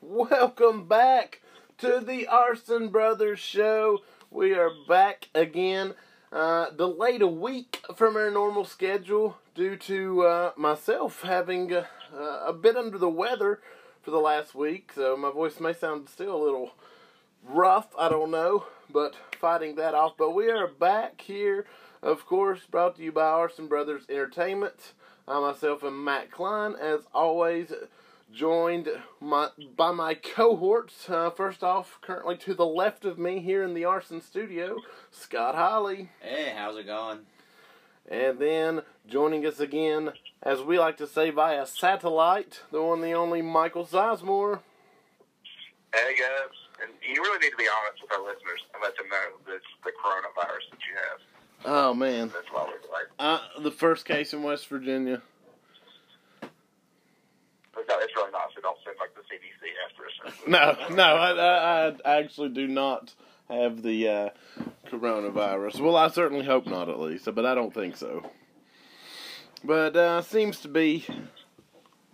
Welcome back to the Arson Brothers show. We are back again. Uh, delayed a week from our normal schedule due to uh, myself having uh, a bit under the weather for the last week, so my voice may sound still a little rough, I don't know, but fighting that off. But we are back here, of course, brought to you by Arson Brothers Entertainment. I myself am Matt Klein, as always, joined my, by my cohorts. Uh, first off, currently to the left of me here in the Arson studio, Scott Holly. Hey, how's it going? And then joining us again, as we like to say via satellite, the one, the only Michael Sizemore. Hey guys, and you really need to be honest with our listeners and let them know that it's the coronavirus that you have. Oh man, That's why we're like, uh, the first case in West Virginia. but no, it's really not. So don't send like the CDC after us. No, no, I, I, I actually do not have the uh, coronavirus. Well, I certainly hope not, at least, but I don't think so. But uh, seems to be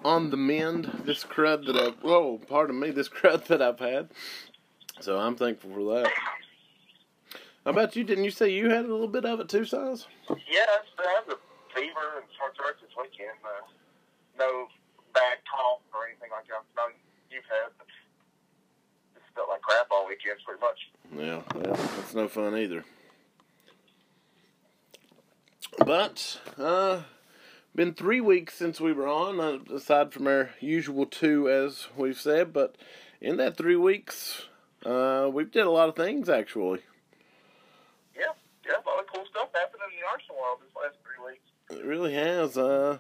on the mend. This crud that I've whoa, pardon me, this crud that I've had. So I'm thankful for that. How about you? Didn't you say you had a little bit of it too, size? Yeah, I have the fever and sore throat this weekend. Uh, no bad cough or anything like that. No, you've had. But felt like crap all weekend, pretty much. Yeah, well, that's no fun either. But uh, been three weeks since we were on, uh, aside from our usual two, as we've said. But in that three weeks, uh, we've did a lot of things actually. Yeah, yeah, a lot of cool stuff happened in the Arsenal world this last three weeks. It really has. Uh,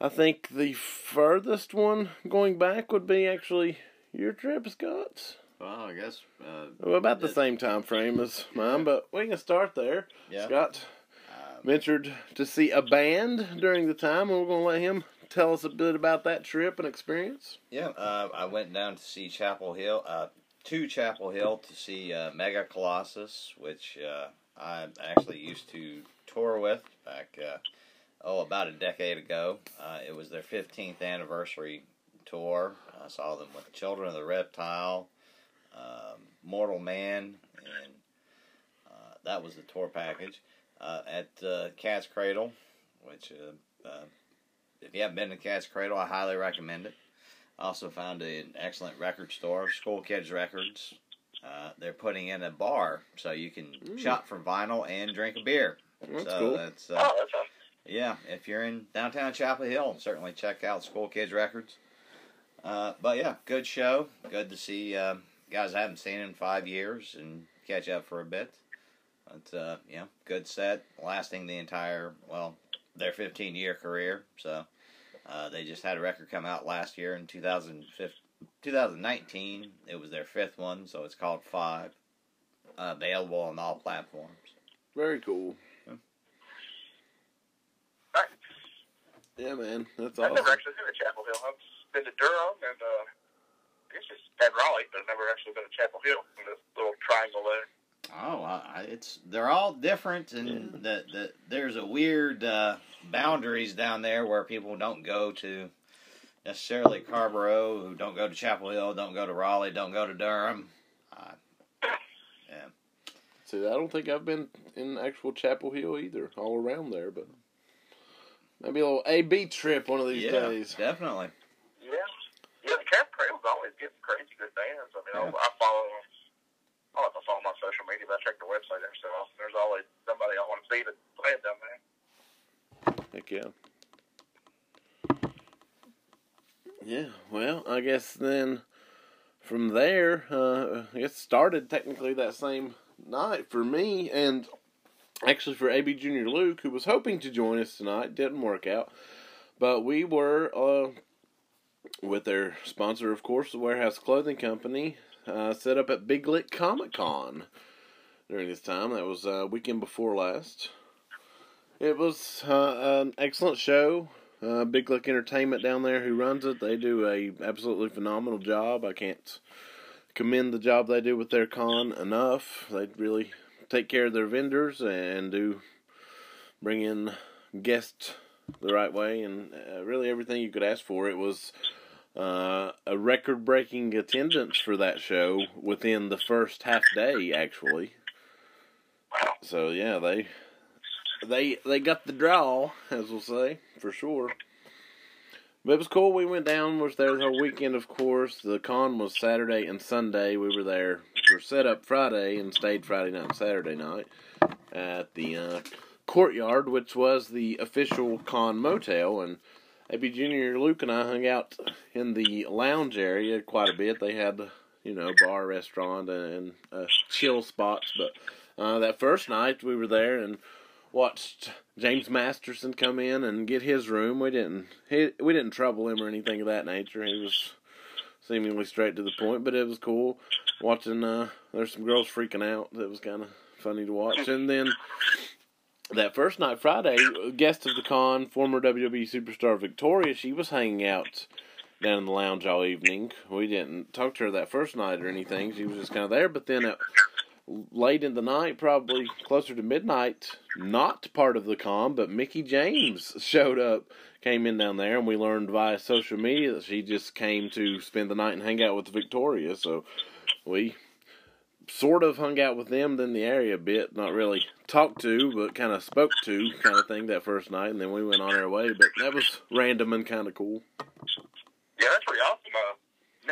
I think the furthest one going back would be actually your trip, Scott. Well, I guess. Uh, Well, about the same time frame as mine, but we can start there. yeah. Scott Uh, ventured to see a band during the time, and we're going to let him tell us a bit about that trip and experience. yeah. Uh, I went down to see Chapel Hill, uh, to Chapel Hill to see uh, Mega Colossus, which uh, I actually used to tour with back, uh, oh, about a decade ago. Uh, it was their 15th anniversary tour. I saw them with Children of the Reptile, um, Mortal Man, and uh, that was the tour package. Uh, at uh, Cat's Cradle, which uh, uh, if you haven't been to Cat's Cradle, I highly recommend it. I also found an excellent record store, School Kids Records. Uh, they're putting in a bar, so you can Mm. shop for vinyl and drink a beer. That's so cool. That's, uh, Oh, that's awesome. yeah, if you're in downtown Chapel Hill, certainly check out School Kids Records. Uh, but yeah, good show. Good to see uh, guys I haven't seen in five years and catch up for a bit. But uh, yeah, good set, lasting the entire well their 15 year career. So uh, they just had a record come out last year in 2015, 2019. It was their fifth one, so it's called Five. Uh, available on all platforms. Very cool. Nice. Yeah, man, that's all I've awesome. never actually been to Chapel Hill. I've been to Durham and uh, I guess just at Raleigh, but I've never actually been to Chapel Hill in this little triangle there. Oh, I, I- it's they're all different, and the, the there's a weird uh, boundaries down there where people don't go to necessarily Carrboro, who don't go to Chapel Hill, don't go to Raleigh, don't go to Durham. Uh, yeah, See, I don't think I've been in actual Chapel Hill either, all around there, but maybe a little AB trip one of these yeah, days. definitely. Yeah. Yeah, the Cat's Cradle's always getting crazy good bands. I mean, Yeah. I, I follow them. I don't know if I follow them on social media, but I every so. There's always somebody I want to see that playing down there. Heck yeah. Yeah, well, I guess then from there, uh, I guess started technically that same night for me, and actually for AB Junior Luke, who was hoping to join us tonight, didn't work out. But we were uh, with their sponsor, of course, the Warehouse Clothing Company, uh, set up at Big Lick Comic Con during this time. That was uh, weekend before last. It was uh, an excellent show. uh, Big Lick Entertainment down there who runs it. They do a absolutely phenomenal job. I can't commend the job they do with their con enough. They really take care of their vendors and do bring in guests the right way and uh, really everything you could ask for. It was uh, a record breaking attendance for that show within the first half day, actually. So yeah, they they they got the draw, as we'll say for sure. But it was cool. We went down. Was there the whole weekend, of course. The con was Saturday and Sunday. We were there for set up Friday and stayed Friday night and Saturday night at the uh, courtyard, which was the official con motel. And AB Junior Luke and I hung out in the lounge area quite a bit. They had you know bar, restaurant, and, and uh, chill spots. But uh, that first night we were there and watched James Masterson come in and get his room. We didn't he, we didn't trouble him or anything of that nature. He was seemingly straight to the point, but it was cool watching. Uh, there's some girls freaking out. That was kind of funny to watch. And then that first night, Friday, guest of the con, former WWE superstar Victoria, she was hanging out down in the lounge all evening. We didn't talk to her that first night or anything. She was just kind of there. But then at late in the night, probably closer to midnight, not part of the con, but Mickie James showed up, came in down there, and we learned via social media that she just came to spend the night and hang out with Victoria. So we sort of hung out with them in the area a bit, not really talked to, but kind of spoke to kind of thing that first night, and then we went on our way. But that was random and kind of cool. Yeah, that's pretty awesome. Uh,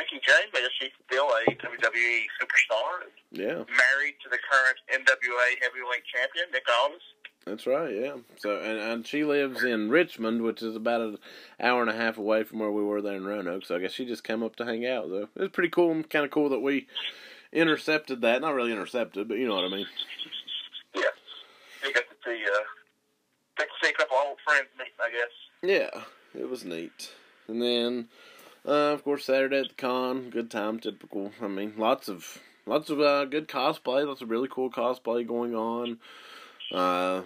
Mickie James, I guess she's still a WWE superstar. Yeah. Married to the current NWA heavyweight champion, Nick Aldis. That's right, yeah. So and, and she lives in Richmond, which is about an hour and a half away from where we were there in Roanoke. So I guess she just came up to hang out though. It was pretty cool and kind of cool that we intercepted that. Not really intercepted, but you know what I mean. Yeah. You got to see uh got to see a couple old friends meet, I guess. Yeah, it was neat. And then uh, of course Saturday at the con, good time, typical. I mean, lots of lots of uh, good cosplay, lots of really cool cosplay going on. Uh,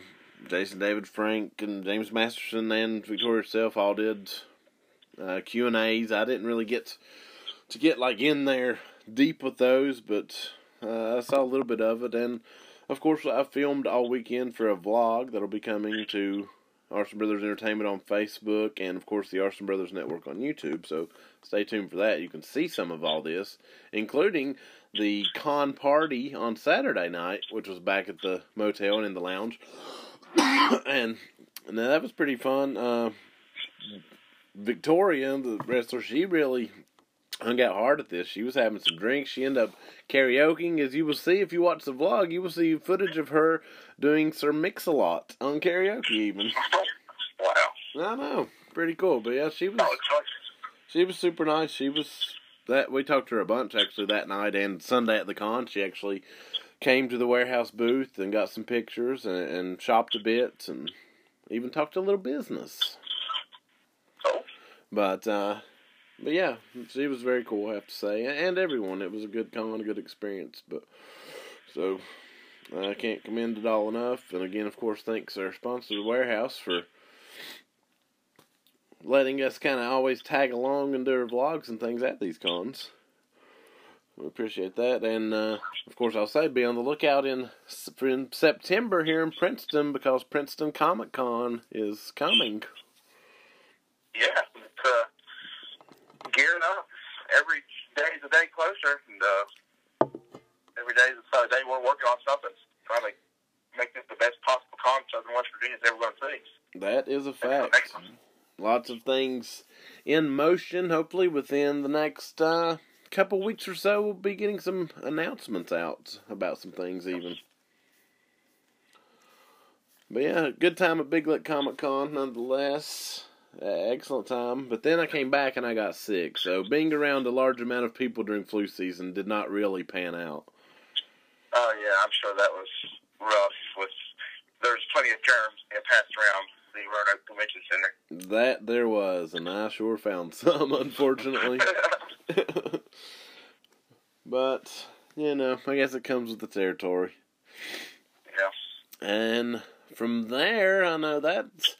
Jason David Frank and James Masterson and Victoria herself all did uh, Q and A's. I didn't really get to get like in there deep with those, but uh, I saw a little bit of it. And of course, I filmed all weekend for a vlog that'll be coming to Arson Brothers Entertainment on Facebook, and of course the Arson Brothers Network on YouTube. So stay tuned for that. You can see some of all this, including the con party on Saturday night, which was back at the motel and in the lounge, and and that was pretty fun. Uh, Victoria, the wrestler, she really hung out hard at this. She was having some drinks. She ended up karaokeing. As you will see if you watch the vlog, you will see footage of her doing Sir Mix-a-Lot on karaoke even. Wow. I know. Pretty cool. But yeah, she was she was super nice. She was that we talked to her a bunch actually that night and Sunday at the con. She actually came to the warehouse booth and got some pictures and, and shopped a bit and even talked a little business. oh, But uh but yeah, she was very cool, I have to say, and everyone. It was a good con, a good experience. But so I can't commend it all enough. And again, of course, thanks our sponsor, the Warehouse, for letting us kind of always tag along and do our vlogs and things at these cons. We appreciate that, and uh, of course, I'll say be on the lookout in, in September here in Princeton because Princeton Comic Con is coming. yeah, gearing up. Every day is a day closer, and uh, every day is a day we're working on something, trying to make this the best possible con Southern West Virginia's ever going to see. That is a fact. Lots of things in motion. Hopefully, within the next uh, couple weeks or so, we'll be getting some announcements out about some things, even. But yeah, good time at Big Lick Comic Con, nonetheless. Uh, excellent time. But then I came back and I got sick, so being around a large amount of people during flu season did not really pan out. Oh yeah, I'm sure that was rough. With there's plenty of germs being passed around the Roanoke Convention Center. That there was, and I sure found some, unfortunately. but, you know, I guess it comes with the territory. yeah. And from there, I know that's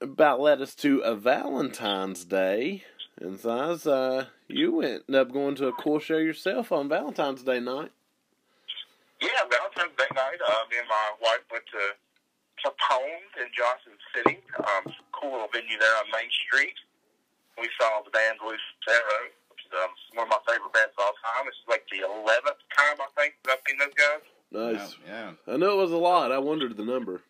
about led us to a Valentine's Day. And size, uh, you ended up going to a cool show yourself on Valentine's Day night. Yeah, Valentine's Day night. Uh, me and my wife went to Capone in Johnson City. Um, cool little venue there on Main Street. We saw the band Lucero, which is um, one of my favorite bands of all time. This is like the 11th time, I think, that I've seen those guys. Nice. Yeah. I know it was a lot. I wondered the number.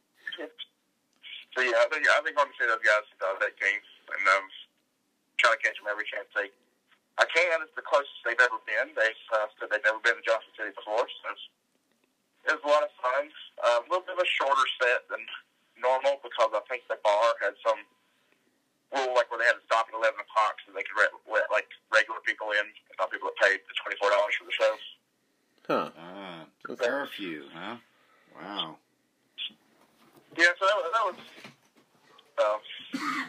So yeah, I think I've been going to see those guys uh, that game and um, try to catch them every chance they I can. It's the closest they've ever been. They uh, said they've never been to Johnson City before, so it's, it was a lot of fun. Uh, a little bit of a shorter set than normal because I think the bar had some rule like where they had to stop at eleven o'clock so they could let, let like regular people in, not people that paid the twenty four dollars for the show. Huh. Ah, Okay. curfew, huh? Wow. Yeah, so that was, that was uh,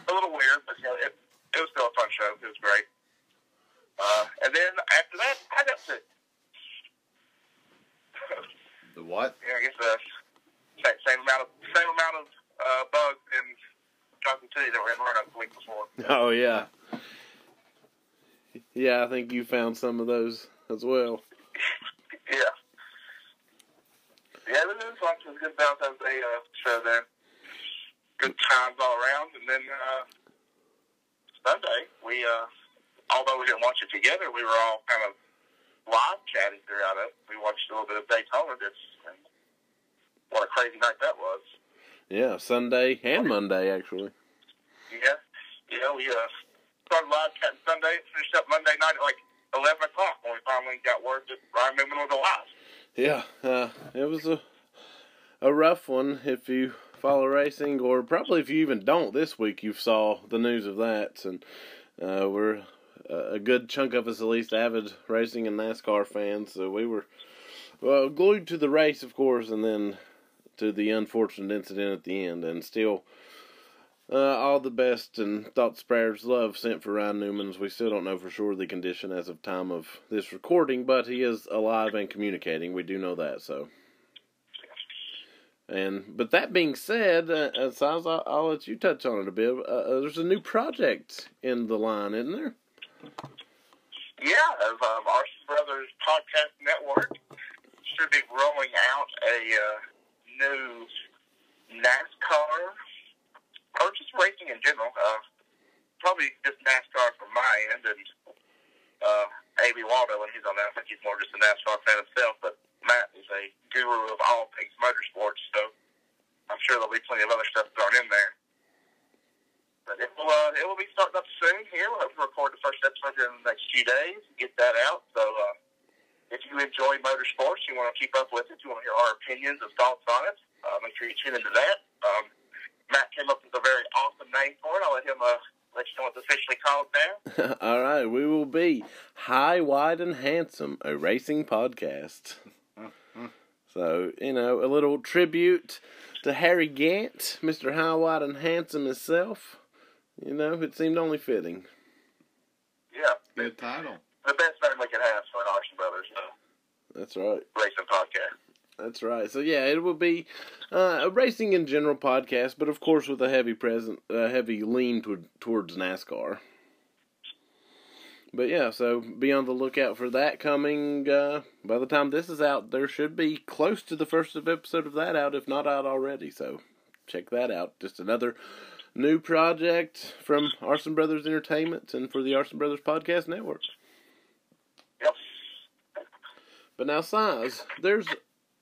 a little weird, but you know, it, it was still a fun show. It was great. Uh, and then after that, I got sick. The what? yeah, I guess uh, same, same amount of same amount of uh, bugs in Johnson City that were in Roanoke the week before. Oh yeah. Yeah, I think you found some of those as well. Yeah. Yeah, it was, it was fun. It was a good Valentine's Day uh, show there. Good times all around. And then uh, Sunday, we, uh, although we didn't watch it together, we were all kind of live chatting throughout it. We watched a little bit of Daytona. This, and what a crazy night that was. Yeah, Sunday and Monday actually. Yeah. Yeah, we uh, started live chatting Sunday, finished up Monday night at like 11 o'clock when we finally got word that Ryan Newman was alive. Yeah, uh, it was a a rough one if you follow racing, or probably if you even don't. This week you saw the news of that, and uh, we're uh, a good chunk of us at least avid racing and NASCAR fans. So we were well glued to the race, of course, and then to the unfortunate incident at the end, and still. Uh, all the best and thoughts, prayers, love sent for Ryan Newman's. We still don't know for sure the condition as of time of this recording, but he is alive and communicating. We do know that. So, and but that being said, uh, uh, I'll, I'll let you touch on it a bit. Uh, uh, there's a new project in the line, isn't there? Yeah, of um, Arson Brothers Podcast Network should be rolling out a uh, new NASCAR or just racing in general. Uh, probably just NASCAR from my end, and uh, A.B. Waldo, when he's on that, I think he's more just a NASCAR fan himself. But Matt is a guru of all things motorsports, so I'm sure there'll be plenty of other stuff thrown in there. But it will, uh, it will be starting up soon here. We'll have to record the first episode here in the next few days, and get that out. So uh, if you enjoy motorsports, you want to keep up with it, you want to hear our opinions and thoughts on it, uh, make sure you tune into that. Um, Matt came up with a very awesome name for it. I'll let him uh, let you know what's officially called now. All right, we will be High, Wide, and Handsome, a racing podcast. So, you know, a little tribute to Harry Gant, Mr. High, Wide, and Handsome himself. You know, it seemed only fitting. Yeah, Good title. the best name we could have for an Arson Brothers uh, That's right. racing podcast. That's right. So yeah, it will be uh, a racing in general podcast, but of course with a heavy present, a heavy lean toward, towards NASCAR. But yeah, so be on the lookout for that coming. Uh, by the time this is out, there should be close to the first episode of that out, if not out already. So check that out. Just another new project from Arson Brothers Entertainment and for the Arson Brothers Podcast Network. Yep. But now, size, there's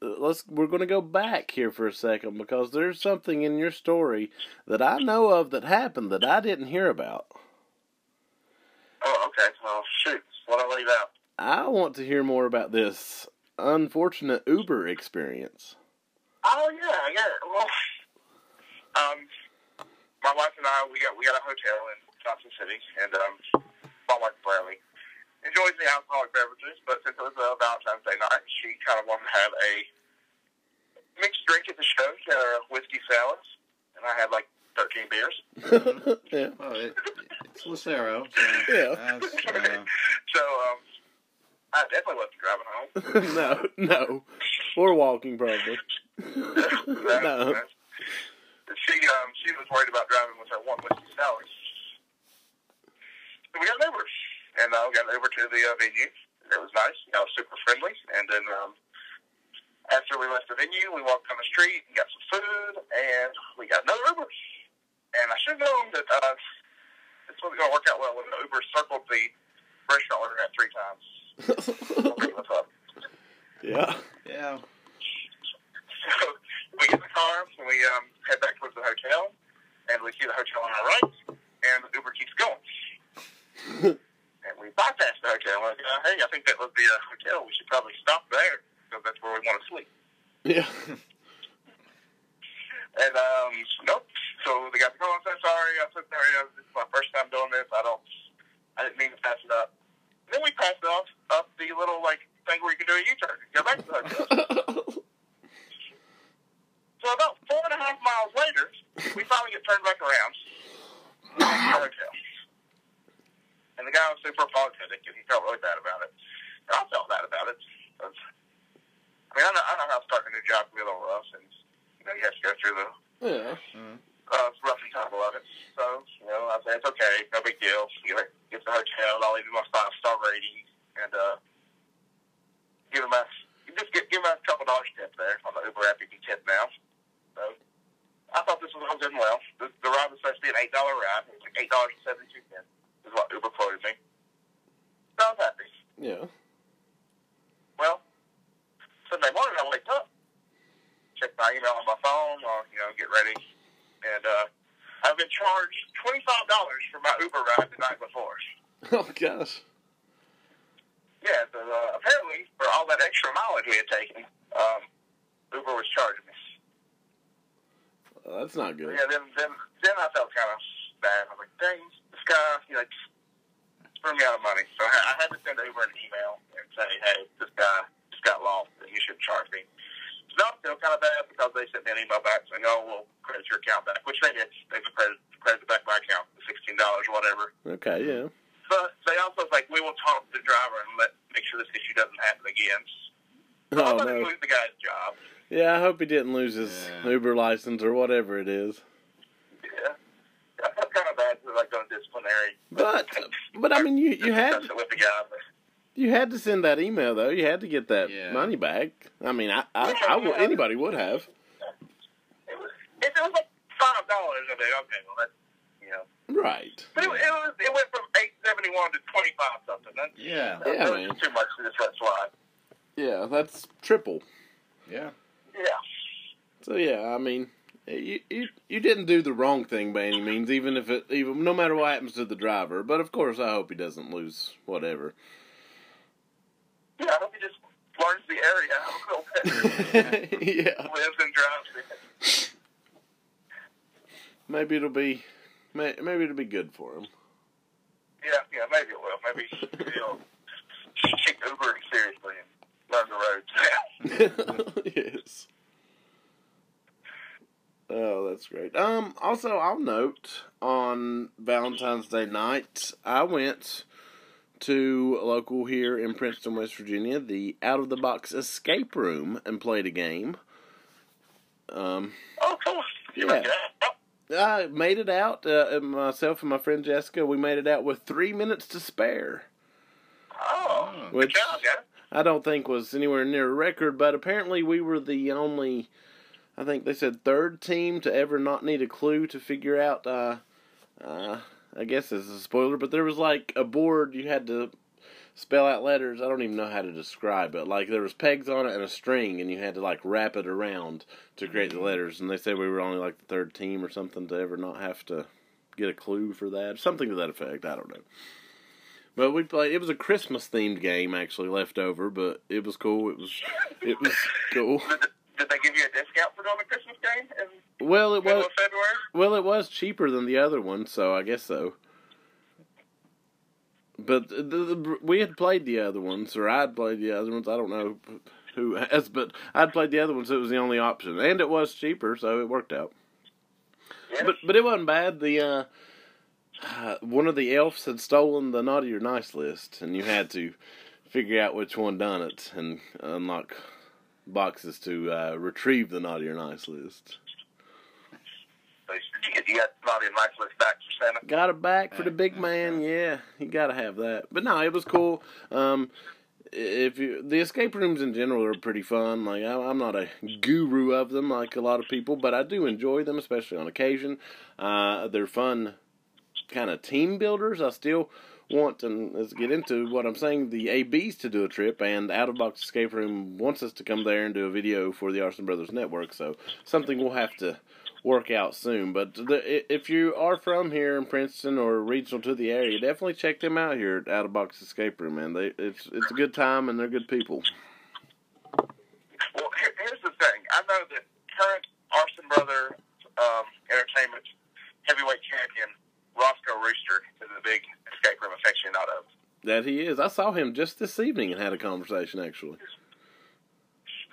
uh, let's we're going to go back here for a second because there's something in your story that I know of that happened that I didn't hear about. Okay. Well, shoot. What I leave out? I want to hear more about this unfortunate Uber experience. Oh yeah, yeah. Well, um, my wife and I we got we got a hotel in Johnson City, and um, my wife Bradley enjoys the alcoholic beverages, but since it was a Valentine's Day night, she kind of wanted to have a mixed drink at the show. She had a whiskey salad, and I had like thirteen beers. yeah. Well, it, it's Lucero. So yeah. Uh, so um, I definitely wasn't driving home. no, no, or walking probably. That's, that's, no. That's, she um, she was worried about driving with her one whiskey sour. So we got an Uber, and I uh, got over to the uh, venue. It was nice. You know, super friendly. And then um, after we left the venue, we walked down the street and got some food, and we got another Uber. And I should have known that uh, this wasn't going to work out well when the Uber circled the restaurant we're at three times. Yeah. Yeah. So we get in the car and we um, head back towards the hotel, and we see the hotel on our right, and Uber keeps going. and we bypass the hotel. We're like, uh, hey, I think that was the uh, hotel. We should probably stop there because that's where we want to sleep. Yeah. And um, nope. So the guy goes, oh, I'm so sorry. I'm so sorry. This is my first time doing this. I don't. I didn't mean to pass it up. And then we passed off up the little like thing where you can do a U-turn. Go back to the hotel. So about four and a half miles later, we finally get turned back around. to the hotel. And the guy was super apologetic, and he felt really bad about it. And I felt bad about it. 'cause, I mean, I know, I know how starting a new job can be a little rough, and you know you have to go through the yeah. Mm-hmm. Uh, rough and tumble of it. So you know, I said it's okay, no big deal. You know, get to the hotel, I'll leave him my five star rating, and uh, give him a just get give him a couple dollars tip there on the Uber app. You can tip now. So I thought this was all and well. The, the ride was supposed to be an eight dollar ride. It was like eight dollars and seventy two cents. Is what Uber quoted me. So I was happy. Yeah. Well, Sunday morning I wake up, check my email on my phone, or you know, get ready, and uh, I've been charged twenty five dollars for my Uber ride the night before. Oh gosh. Yeah, so, uh, apparently for all that extra mileage we had taken, um, Uber was charging us. That's not good. Yeah, then then then I felt kind of bad. I was like, dang, this guy, you know, threw me out of money. So I, I had to send Uber an email and say, hey, this guy just got lost, and you should charge me. So now I feel kind of bad because they sent me an email back saying, oh, we'll credit your account back, which they did. They've credited, credited back my account, $16 or whatever. Okay. Yeah. But they also was like, we will talk to the driver and let make sure this issue doesn't happen again. So Oh I'm going no. lose the guy's job. Yeah. I hope he didn't lose his Yeah. Uber license or whatever it is. Yeah. I felt kind of bad for like going disciplinary. But but I mean you you had with the guy. But you had to send that email though. You had to get that Yeah. money back. I mean I I, I would anybody would have. it was it, it was like five dollars. I mean, okay, well that's you know, Right. but it, it was it went from eight seventy one to twenty five something. That, Yeah. that Yeah, was man. too much to just let slide. Yeah. That's triple. Yeah. Yeah, So yeah, I mean, eh, you, you you didn't do the wrong thing by any means, even if it even no matter what happens to the driver. But of course, I hope he doesn't lose whatever. yeah. I hope he just learns the area a little bit. yeah, Lives and it. maybe it'll be may, maybe it'll be good for him. Yeah, yeah, maybe it will. Maybe he'll take Uber seriously and learn the roads. yes. Oh, that's great. Um. Also, I'll note on Valentine's Day night, I went to a local here in Princeton, West Virginia, the Out of the Box Escape Room, and played a game. Um. oh, cool. You Yeah. out? I made it out. Uh, myself and my friend Jessica, we made it out with three minutes to spare. Oh, good Which job, guys. I don't think was anywhere near a record, but apparently we were the only, I think they said third team to ever not need a clue to figure out. Uh, uh, I guess this is a spoiler, but there was like a board you had to spell out letters. I don't even know how to describe it. Like there was pegs on it and a string, and you had to like wrap it around to create the mm-hmm. letters. And they said we were only like the third team or something to ever not have to get a clue for that, something to that effect. I don't know. But we played. It was a Christmas themed game actually left over, but it was cool. It was it was cool. Did, did they give you a discount for doing the Christmas game Well, it was February? well, it was cheaper than the other one, so I guess so. But the, the, we had played the other ones, or I'd played the other ones. I don't know who has, but I'd played the other ones. So it was the only option, and it was cheaper, so it worked out. Yeah. But but it wasn't bad. The uh, uh, one of the elves had stolen the naughty or nice list, and you had to figure out which one done it and unlock boxes to uh, retrieve the naughty or nice list. So you, you got Bobby and back for Santa. Got it back for the big man. Yeah, you got to have that. But no, it was cool. Um, if you the escape rooms in general are pretty fun. Like I, I'm not a guru of them like a lot of people, but I do enjoy them, especially on occasion. Uh, they're fun, kind of team builders. I still want and let's get into what I'm saying. The ABs to do a trip, and Out of Box Escape Room wants us to come there and do a video for the Arson Brothers Network. So something we'll have to work out soon. But the, if you are from here in Princeton or regional to the area, definitely check them out here at Out of Box Escape Room. Man, they it's it's a good time and they're good people. Well, here, here's the thing. I know that current Arson Brother um, Entertainment heavyweight champion Roscoe Rooster is a big escape room aficionado. That he is. I saw him just this evening and had a conversation actually.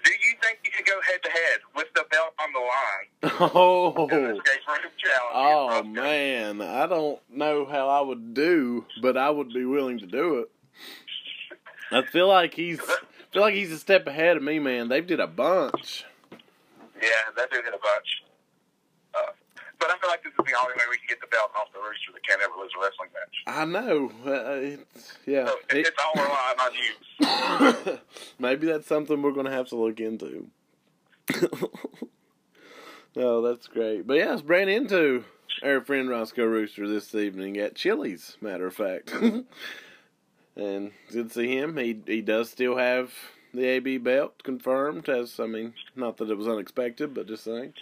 Do you think you could go head to head with the belt on the line? Oh. in an escape room challenge? Oh man, I don't know how I would do, but I would be willing to do it. I feel like he's feel like he's a step ahead of me, man. They've did a bunch. Yeah, that dude hit a bunch. Uh, but I feel like this is the only way we can get the belt off the Rooster that can't ever lose a wrestling match. I know. Uh, it's, yeah. So it, it's all relying on you. Maybe that's something we're gonna have to look into. no, that's great. But yeah, let's ran into our friend Roscoe Rooster this evening at Chili's, matter of fact. and good to see him. He he does still have the AB belt confirmed, as I mean, not that it was unexpected, but just saying.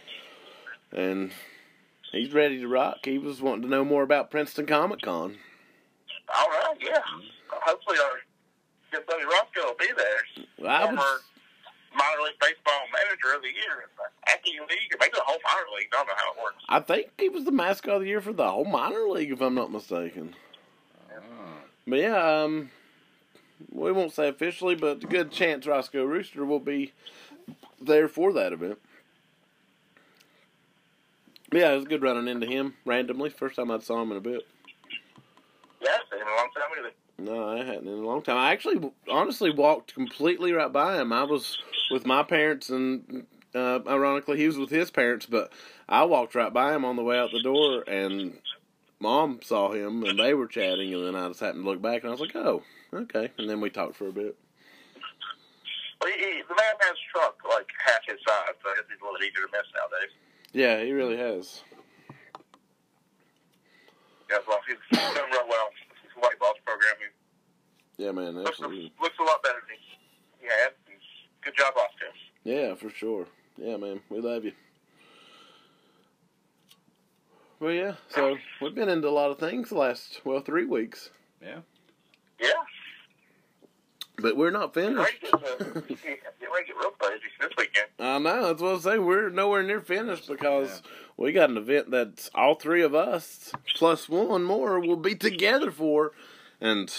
And he's ready to rock. He was wanting to know more about Princeton Comic Con. All right, yeah. Hopefully our good buddy Roscoe will be there. I would, Former minor league baseball manager of the year in the League, or maybe the whole minor league. I don't know how it works. I think he was the mascot of the year for the whole minor league, if I'm not mistaken. Oh. But yeah, um, we won't say officially, but a good chance Roscoe Rooster will be there for that event. But yeah, it was good running into him randomly. First time I saw him in a bit. Yeah, it's been a long time either. No, I hadn't in a long time. I actually, honestly, walked completely right by him. I was with my parents, and uh, ironically, he was with his parents. But I walked right by him on the way out the door, and mom saw him, and they were chatting. And then I just happened to look back, and I was like, "Oh, okay." And then we talked for a bit. Well, he, he, the man has shrunk like half his size, so it's a little easier to miss nowadays. Yeah, he really has. Yeah, well, he's well. His white balls program he Yeah, man, looks, absolutely. looks a lot better than he had. Good job, Austin. Yeah, for sure. Yeah, man, we love you. Well, yeah. So we've been into a lot of things the last well three weeks, Yeah. Yeah. but we're not finished. Ready to, uh, get ready to get real crazy this weekend. I know. That's what I'm saying. We're nowhere near finished because we got an event that all three of us plus one more will be together for, and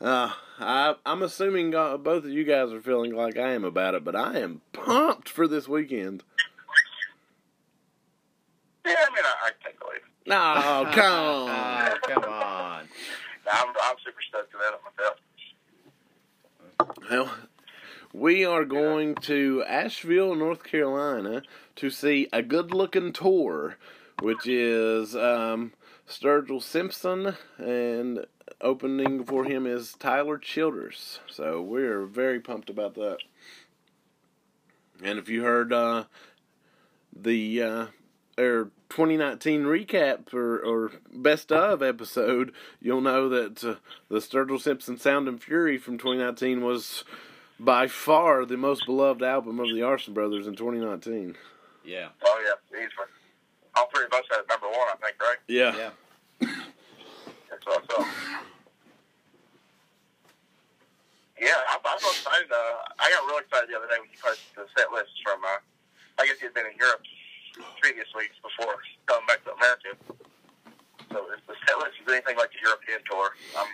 uh, I, I'm assuming uh, both of you guys are feeling like I am about it, but I am pumped for this weekend. Yeah, I mean, I, I can't believe it. No, come on. Oh, come on. I'm, I'm super stoked about that myself. Well, we are going to Asheville, North Carolina, to see a good-looking tour, which is um, Sturgill Simpson, and opening for him is Tyler Childers. So we're very pumped about that. And if you heard uh, the uh, our 2019 recap or, or best of episode, you'll know that uh, the Sturgill Simpson Sound and Fury from 2019 was by far the most beloved album of the Arson Brothers in 2019. Yeah. Oh, yeah, easily. All three of us had number one, I think, right? Yeah. Yeah. That's what. Yeah, I'm, I'm excited. Uh, I got real excited the other day when you posted the set list from, uh, I guess you'd been in Europe previous weeks before coming back to America. So if the set list is anything like the European tour, um,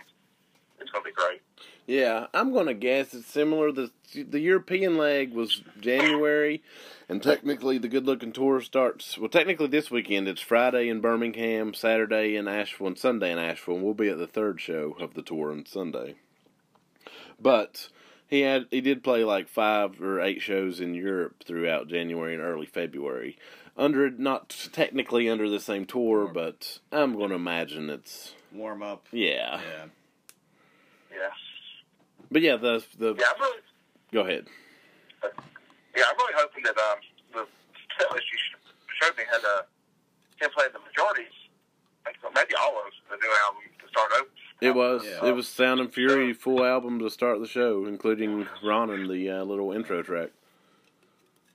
it's going to be great. Yeah, I'm gonna guess it's similar. the The European leg was January, and technically the Good Looking Tour starts. Well, technically this weekend it's Friday in Birmingham, Saturday in Asheville, and Sunday in Asheville. And we'll be at the third show of the tour on Sunday. But he had he did play like five or eight shows in Europe throughout January and early February. under not technically under the same tour, but I'm going to imagine it's Warm up. yeah. Yeah. Yeah. But yeah, the the Yeah, I'm really, go ahead. yeah, I'm really hoping that um, the set list you showed me had uh, him playing the majorities. I think so, maybe all of the new album to start over. It was Yeah. it was Sound and Fury full album to start the show, including Ronin the uh, little intro track.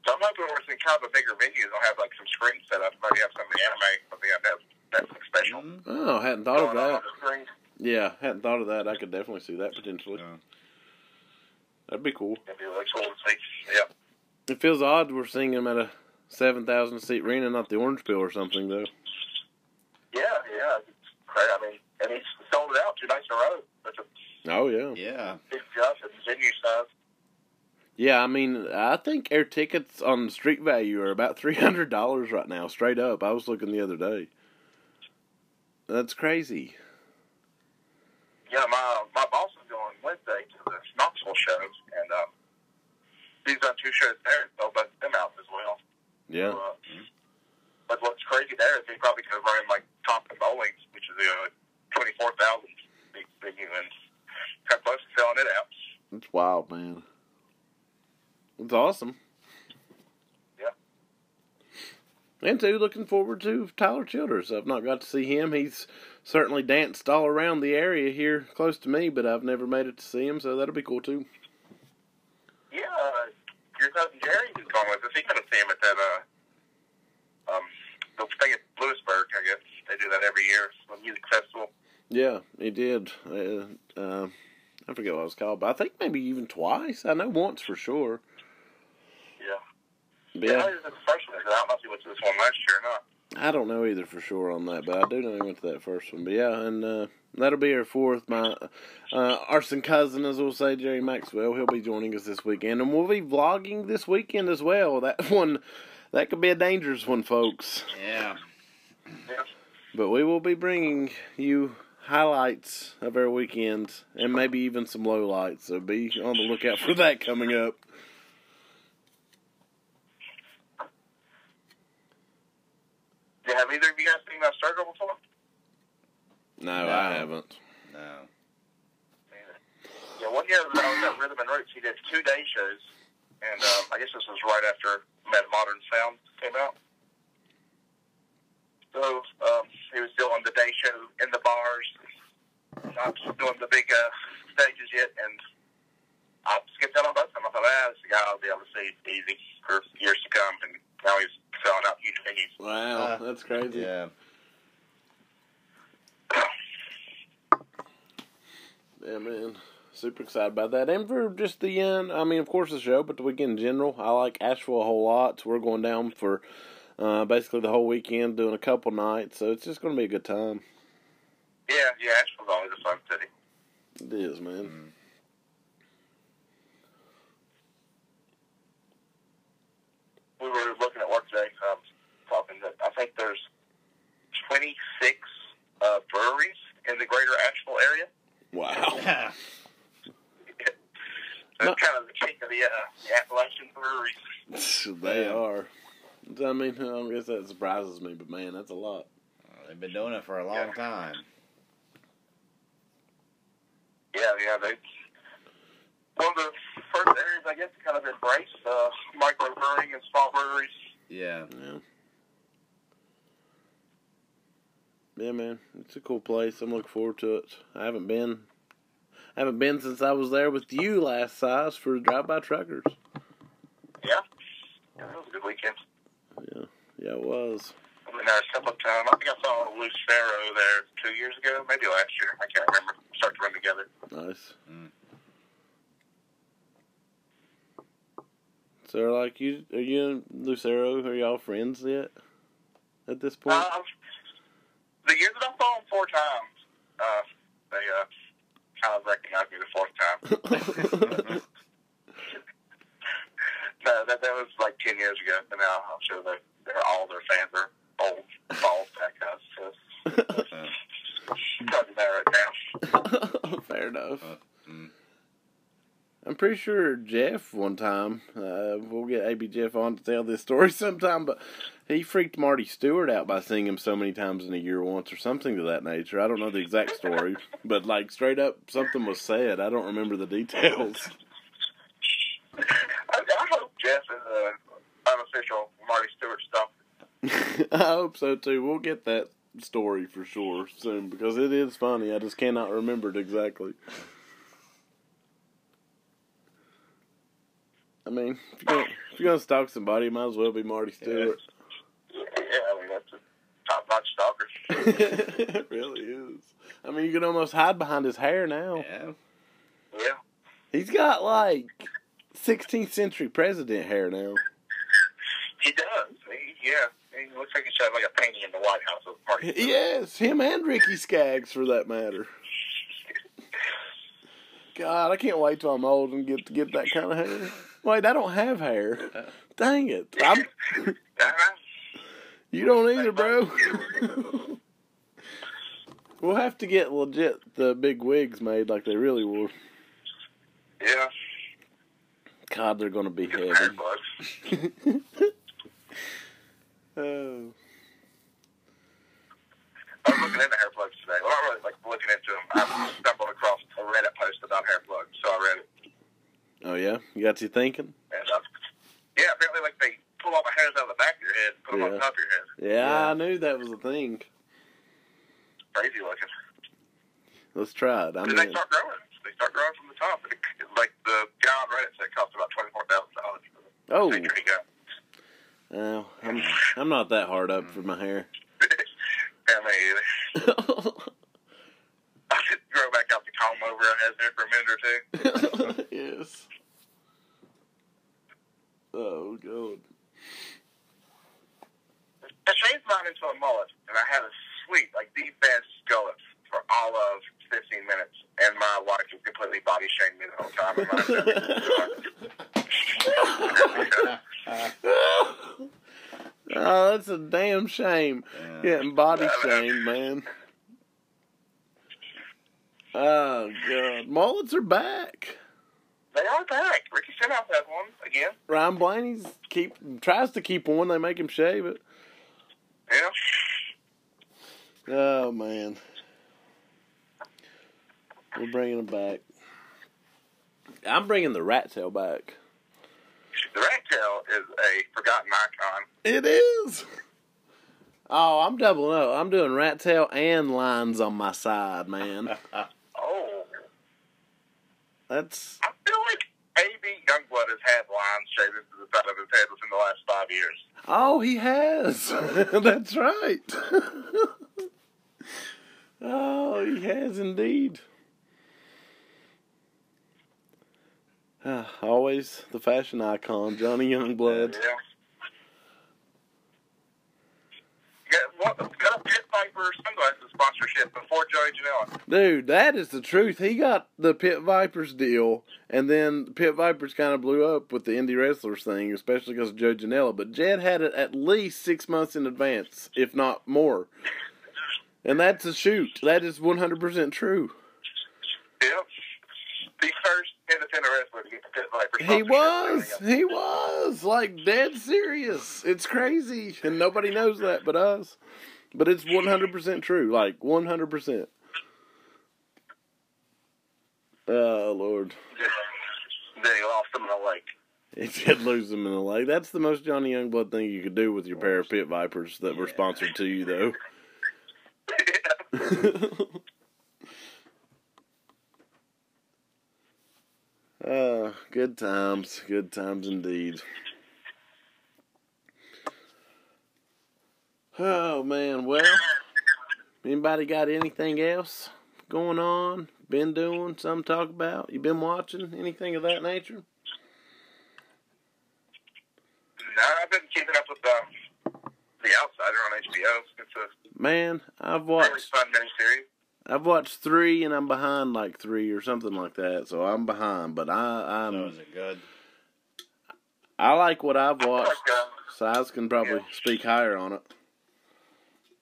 So I'm hoping we're seeing kind of a bigger venue. They'll have like some screens set up. Maybe have some of the anime, maybe have that Netflix special. Mhm. Oh, hadn't thought of going on that. on the. Yeah, hadn't thought of that. I could definitely see that potentially. Yeah. That'd be cool. It'd be really cool to see. Yeah. It feels odd we're seeing him at a seven thousand seat arena, not the Orange Peel or something though. Yeah, yeah. It's great. I mean, and he's sold it out two nights in a row. That's a Oh yeah. Yeah. big jump in venue size. Yeah, I mean, I think air tickets on street value are about three hundred dollars right now, straight up. I was looking the other day. That's crazy. Yeah, my my boss is going Wednesday to the Knoxville shows, and um, he's done two shows there, sold both them out as well. Yeah. So, uh, but what's crazy there is he probably could have run like Thompson-Boling, which is a twenty four thousand big venue, and got close to selling it out. It's wild, man. It's awesome. Yeah. And two, looking forward to Tyler Childers. I've not got to see him. He's certainly danced all around the area here close to me, but I've never made it to see him, so that'll be cool too. Yeah, your cousin Jerry who's gone with us. He could have seen him at that uh, um, the thing at Lewisburg. I guess they do that every year. A music festival. Yeah, he did. Uh, uh, I forget what it was called, but I think maybe even twice. I know once for sure. Yeah. Yeah, yeah, the one. I don't know if he went to this one last year or not. I don't know either for sure on that, but I do know he went to that first one. But yeah, and uh, that'll be our fourth. My uh, arson cousin, as we'll say, Jerry Maxwell, he'll be joining us this weekend, and we'll be vlogging this weekend as well. That one, that could be a dangerous one, folks. Yeah. Yeah. But we will be bringing you highlights of our weekend, and maybe even some lowlights. So be on the lookout for that coming up. Have either of you guys seen that circle before? No, No. I haven't. No. Yeah, one year I was at Rhythm and Roots. He did two day shows, and um, I guess this was right after Metamodern Sound came out. So um, he was doing the day show in the bars, not doing the big uh, stages yet, and I skipped out on both of them. I thought, ah, this guy I'll be able to see easy for years to come, and now he's selling out huge venues. Wow, Uh, that's crazy. Yeah. Yeah, man. Super excited about that. And for just the end, I mean, of course, the show, but the weekend in general. I like Asheville a whole lot. So we're going down for uh, basically the whole weekend, doing a couple nights. So it's just going to be a good time. Yeah, yeah, Asheville's always a fun city. It is, man. Mm. we were looking at work today, um, talking that I think there's 26 uh, breweries in the greater Asheville area. Wow. So No. it's kind of the king of the, uh, the Appalachian breweries. they Yeah. are. I mean, I don't guess that surprises me, but man, that's a lot. They've been doing it for a long Yeah. time. Yeah, yeah, they. One of the first areas, I guess, to kind of embrace uh, microbrewing and small breweries. Yeah. Yeah. Yeah, man, it's a cool place. I'm looking forward to it. I haven't been, I haven't been since I was there with you last size for Drive By Truckers. Yeah, yeah, that was a good weekend. Yeah, yeah, it was. I've been there a couple of times. I think I saw Lucero there two years ago, maybe last year. I can't remember. Start to run together. Nice. Mm. So, like, you are you and Lucero? Are y'all friends yet? At this point? Um, the year that I saw them four times, uh, they uh, kind of recognized me the fourth time. no, that that was like ten years ago. But now I'm sure they they're all their fans are old bald fat guys. So doesn't matter right now. Fair enough. Uh, mm. I'm pretty sure Jeff one time. Uh, we'll get AB Jeff on to tell this story sometime, but he freaked Marty Stuart out by seeing him so many times in a year once or something to that nature. I don't know the exact story, but like straight up something was said. I don't remember the details. I, I hope Jeff is an unofficial Marty Stuart stuff. I hope so too. We'll get that story for sure soon because it is funny. I just cannot remember it exactly. I mean, if you're, gonna, if you're gonna stalk somebody, it might as well be Marty Stuart. Yeah, I mean that's a top notch stalker. it really is. I mean, you can almost hide behind his hair now. Yeah. Yeah. He's got like 16th century president hair now. He does. He, yeah. He looks like he should have like a painting in the White House of Marty. Stuart. Yes, him and Ricky Skaggs for that matter. God, I can't wait till I'm old and get to get that kind of hair. Wait, I don't have hair. Dang it. I'm, you don't either, bro. we'll have to get legit the big wigs made like they really were. Yeah. God, they're going to be Get some hair heavy. plugs. oh. I was looking into hair plugs today. Well, not really like looking into them. I stumbled across a Reddit post about hair plugs, so I read it. Oh, yeah? You got you thinking? And uh, yeah, apparently like they pull all the hairs out of the back of your head and put them Yeah. on top of your head. Yeah, Yeah. I knew that was a thing. Crazy looking. Let's try it. I'm Then they start growing. They start growing from the top. It, like the guy on Reddit said, it costs about twenty four thousand dollars for Oh, picture oh, I'm I'm not that hard up for my hair. yeah, me either. I should grow back out the comb over I had there for a minute or two. yes. Oh god. I changed mine into a mullet, and I had a sweet, like the best gullet for all of 15 minutes, and my wife was completely body shamed me the whole time. oh, that's a damn shame. Yeah. Getting body shamed, man. Oh god, mullets are back. they are back. Ricky Stenhouse has one again. Ryan Blaney's keep tries to keep one. They make him shave it. Yeah. Oh man, we're bringing it back. I'm bringing the rat tail back. The rat tail is a forgotten icon. It is. Oh, I'm doubling up. I'm doing rat tail and lines on my side, man. Oh, That's I feel like A.B. Youngblood has had lines shaved into the side of his head within the last five years. oh, he has. That's right. oh, he has indeed. Ah, always the fashion icon, Johnny Youngblood. Yeah. Got, what, got a Pit Viper sunglasses sponsorship before Joey Janela. Dude, that is the truth. He got the Pit Vipers deal, and then Pit Vipers kind of blew up with the indie wrestlers thing, especially because of Joe Janela. But Jed had it at least six months in advance, if not more. And that's a shoot. That is 100% true. Yep. The first independent wrestler to get the Pit Viper He was. He was. Like, dead serious. It's crazy. And nobody knows that but us. But it's 100% true. Like, 100%. Oh, uh, Lord. Then he lost them in the lake. He did lose them in the lake. That's the most Johnny Youngblood thing you could do with your pair of pit vipers that were sponsored to you, though. uh, good times. Good times indeed. Oh, man. Well, anybody got anything else going on? Been doing? Something to talk about? You been watching? Anything of that nature? No, I've been keeping up with um, The Outsider on HBO. It's a Man, I've really watched fun miniseries. I've watched three and I'm behind like three or something like that. So I'm behind, but I I'm is it good? I like what I've watched. like, um, Size can probably Yeah. speak higher on it.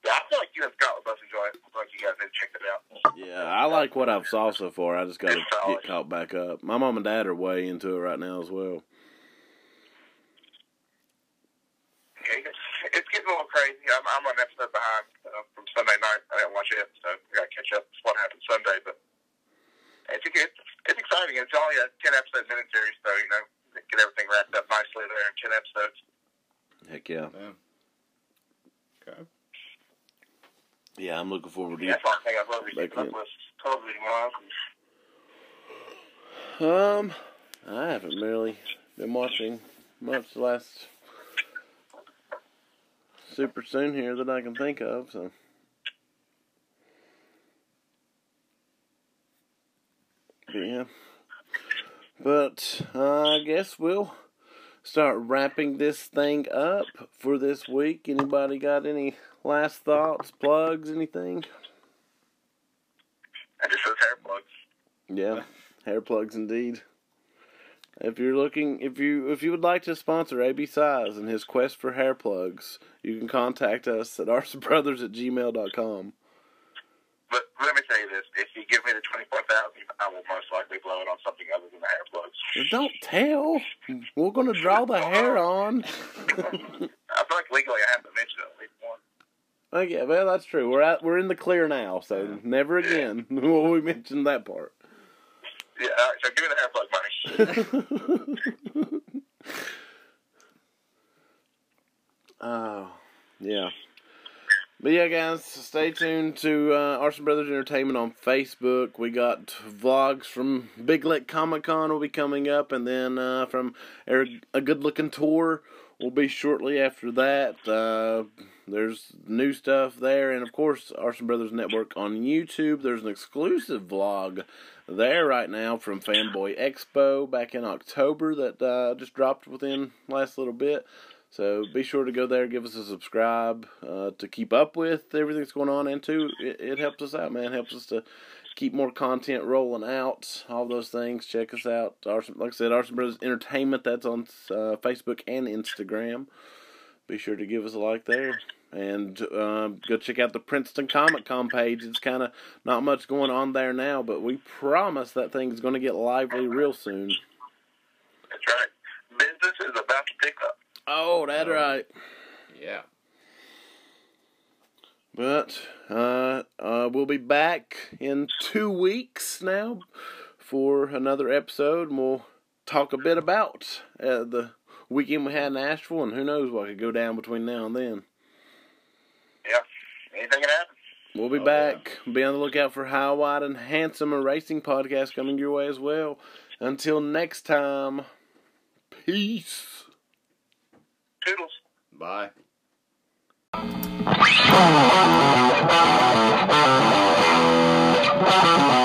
Yeah, I feel like you and Scott would both enjoy it. I feel like you guys need to check it out. Yeah, I like what I've saw so far. I just got to get caught back up. My mom and dad are way into it right now as well. Yeah, It's, it's getting a little crazy. I'm, I'm on an episode behind uh, from Sunday night. I watch it, so I got to catch up with what happened Sunday. But it's it's, it's exciting. It's only a ten episode miniseries, so you know get everything wrapped up nicely there in ten episodes. Heck yeah. Yeah. Okay. Yeah, I'm looking forward to Yeah, that's one thing I've loved Like keeping up it. with television wise. Um, I haven't really been watching much the last super soon here that I can think of. So, but yeah. But uh, I guess we'll start wrapping this thing up for this week. Anybody got any last thoughts, plugs, anything? And just says hair plugs. Yeah, hair plugs indeed. If you're looking, if you if you would like to sponsor AB Size and his quest for hair plugs, you can contact us at arsonbrothers at gmail.com. But let me tell you this: if you give me the twenty four thousand, I will most likely blow it on something other than the hair plugs. Don't tell. We're gonna draw the hair on. I feel like legally I have to mention at least one. Yeah, well that's true. We're at we're in the clear now, so never again will we mention that part. Yeah, all right. So give me the hair plug money. Oh, yeah. But yeah, guys, stay tuned to uh, Arson Brothers Entertainment on Facebook. We got vlogs from Big Lick Comic Con will be coming up, and then uh, from a good looking tour will be shortly after that. Uh, there's new stuff there, and of course, Arson Brothers Network on YouTube. There's an exclusive vlog there right now from Fanboy Expo back in October that uh, just dropped within last little bit. So be sure to go there, give us a subscribe uh, to keep up with everything that's going on, and too, it, it helps us out, man. Helps us to keep more content rolling out. All those things. Check us out. Arson, like I said, Arson Brothers Entertainment. That's on uh, Facebook and Instagram. Be sure to give us a like there. And um, go check out the Princeton Comic Con page. It's kind of not much going on there now, but we promise that thing's going to get lively real soon. That's right. Business is about to pick up. Oh, that's right. Yeah. But uh, uh, we'll be back in two weeks now for another episode, and we'll talk a bit about uh, the weekend we had in Asheville, and who knows what could go down between now and then. Yeah. Anything can happen. We'll be Oh, back. Be on the lookout for How Wide and Handsome, a racing podcast coming your way as well. Until next time, peace. Toodles. Bye. Oh.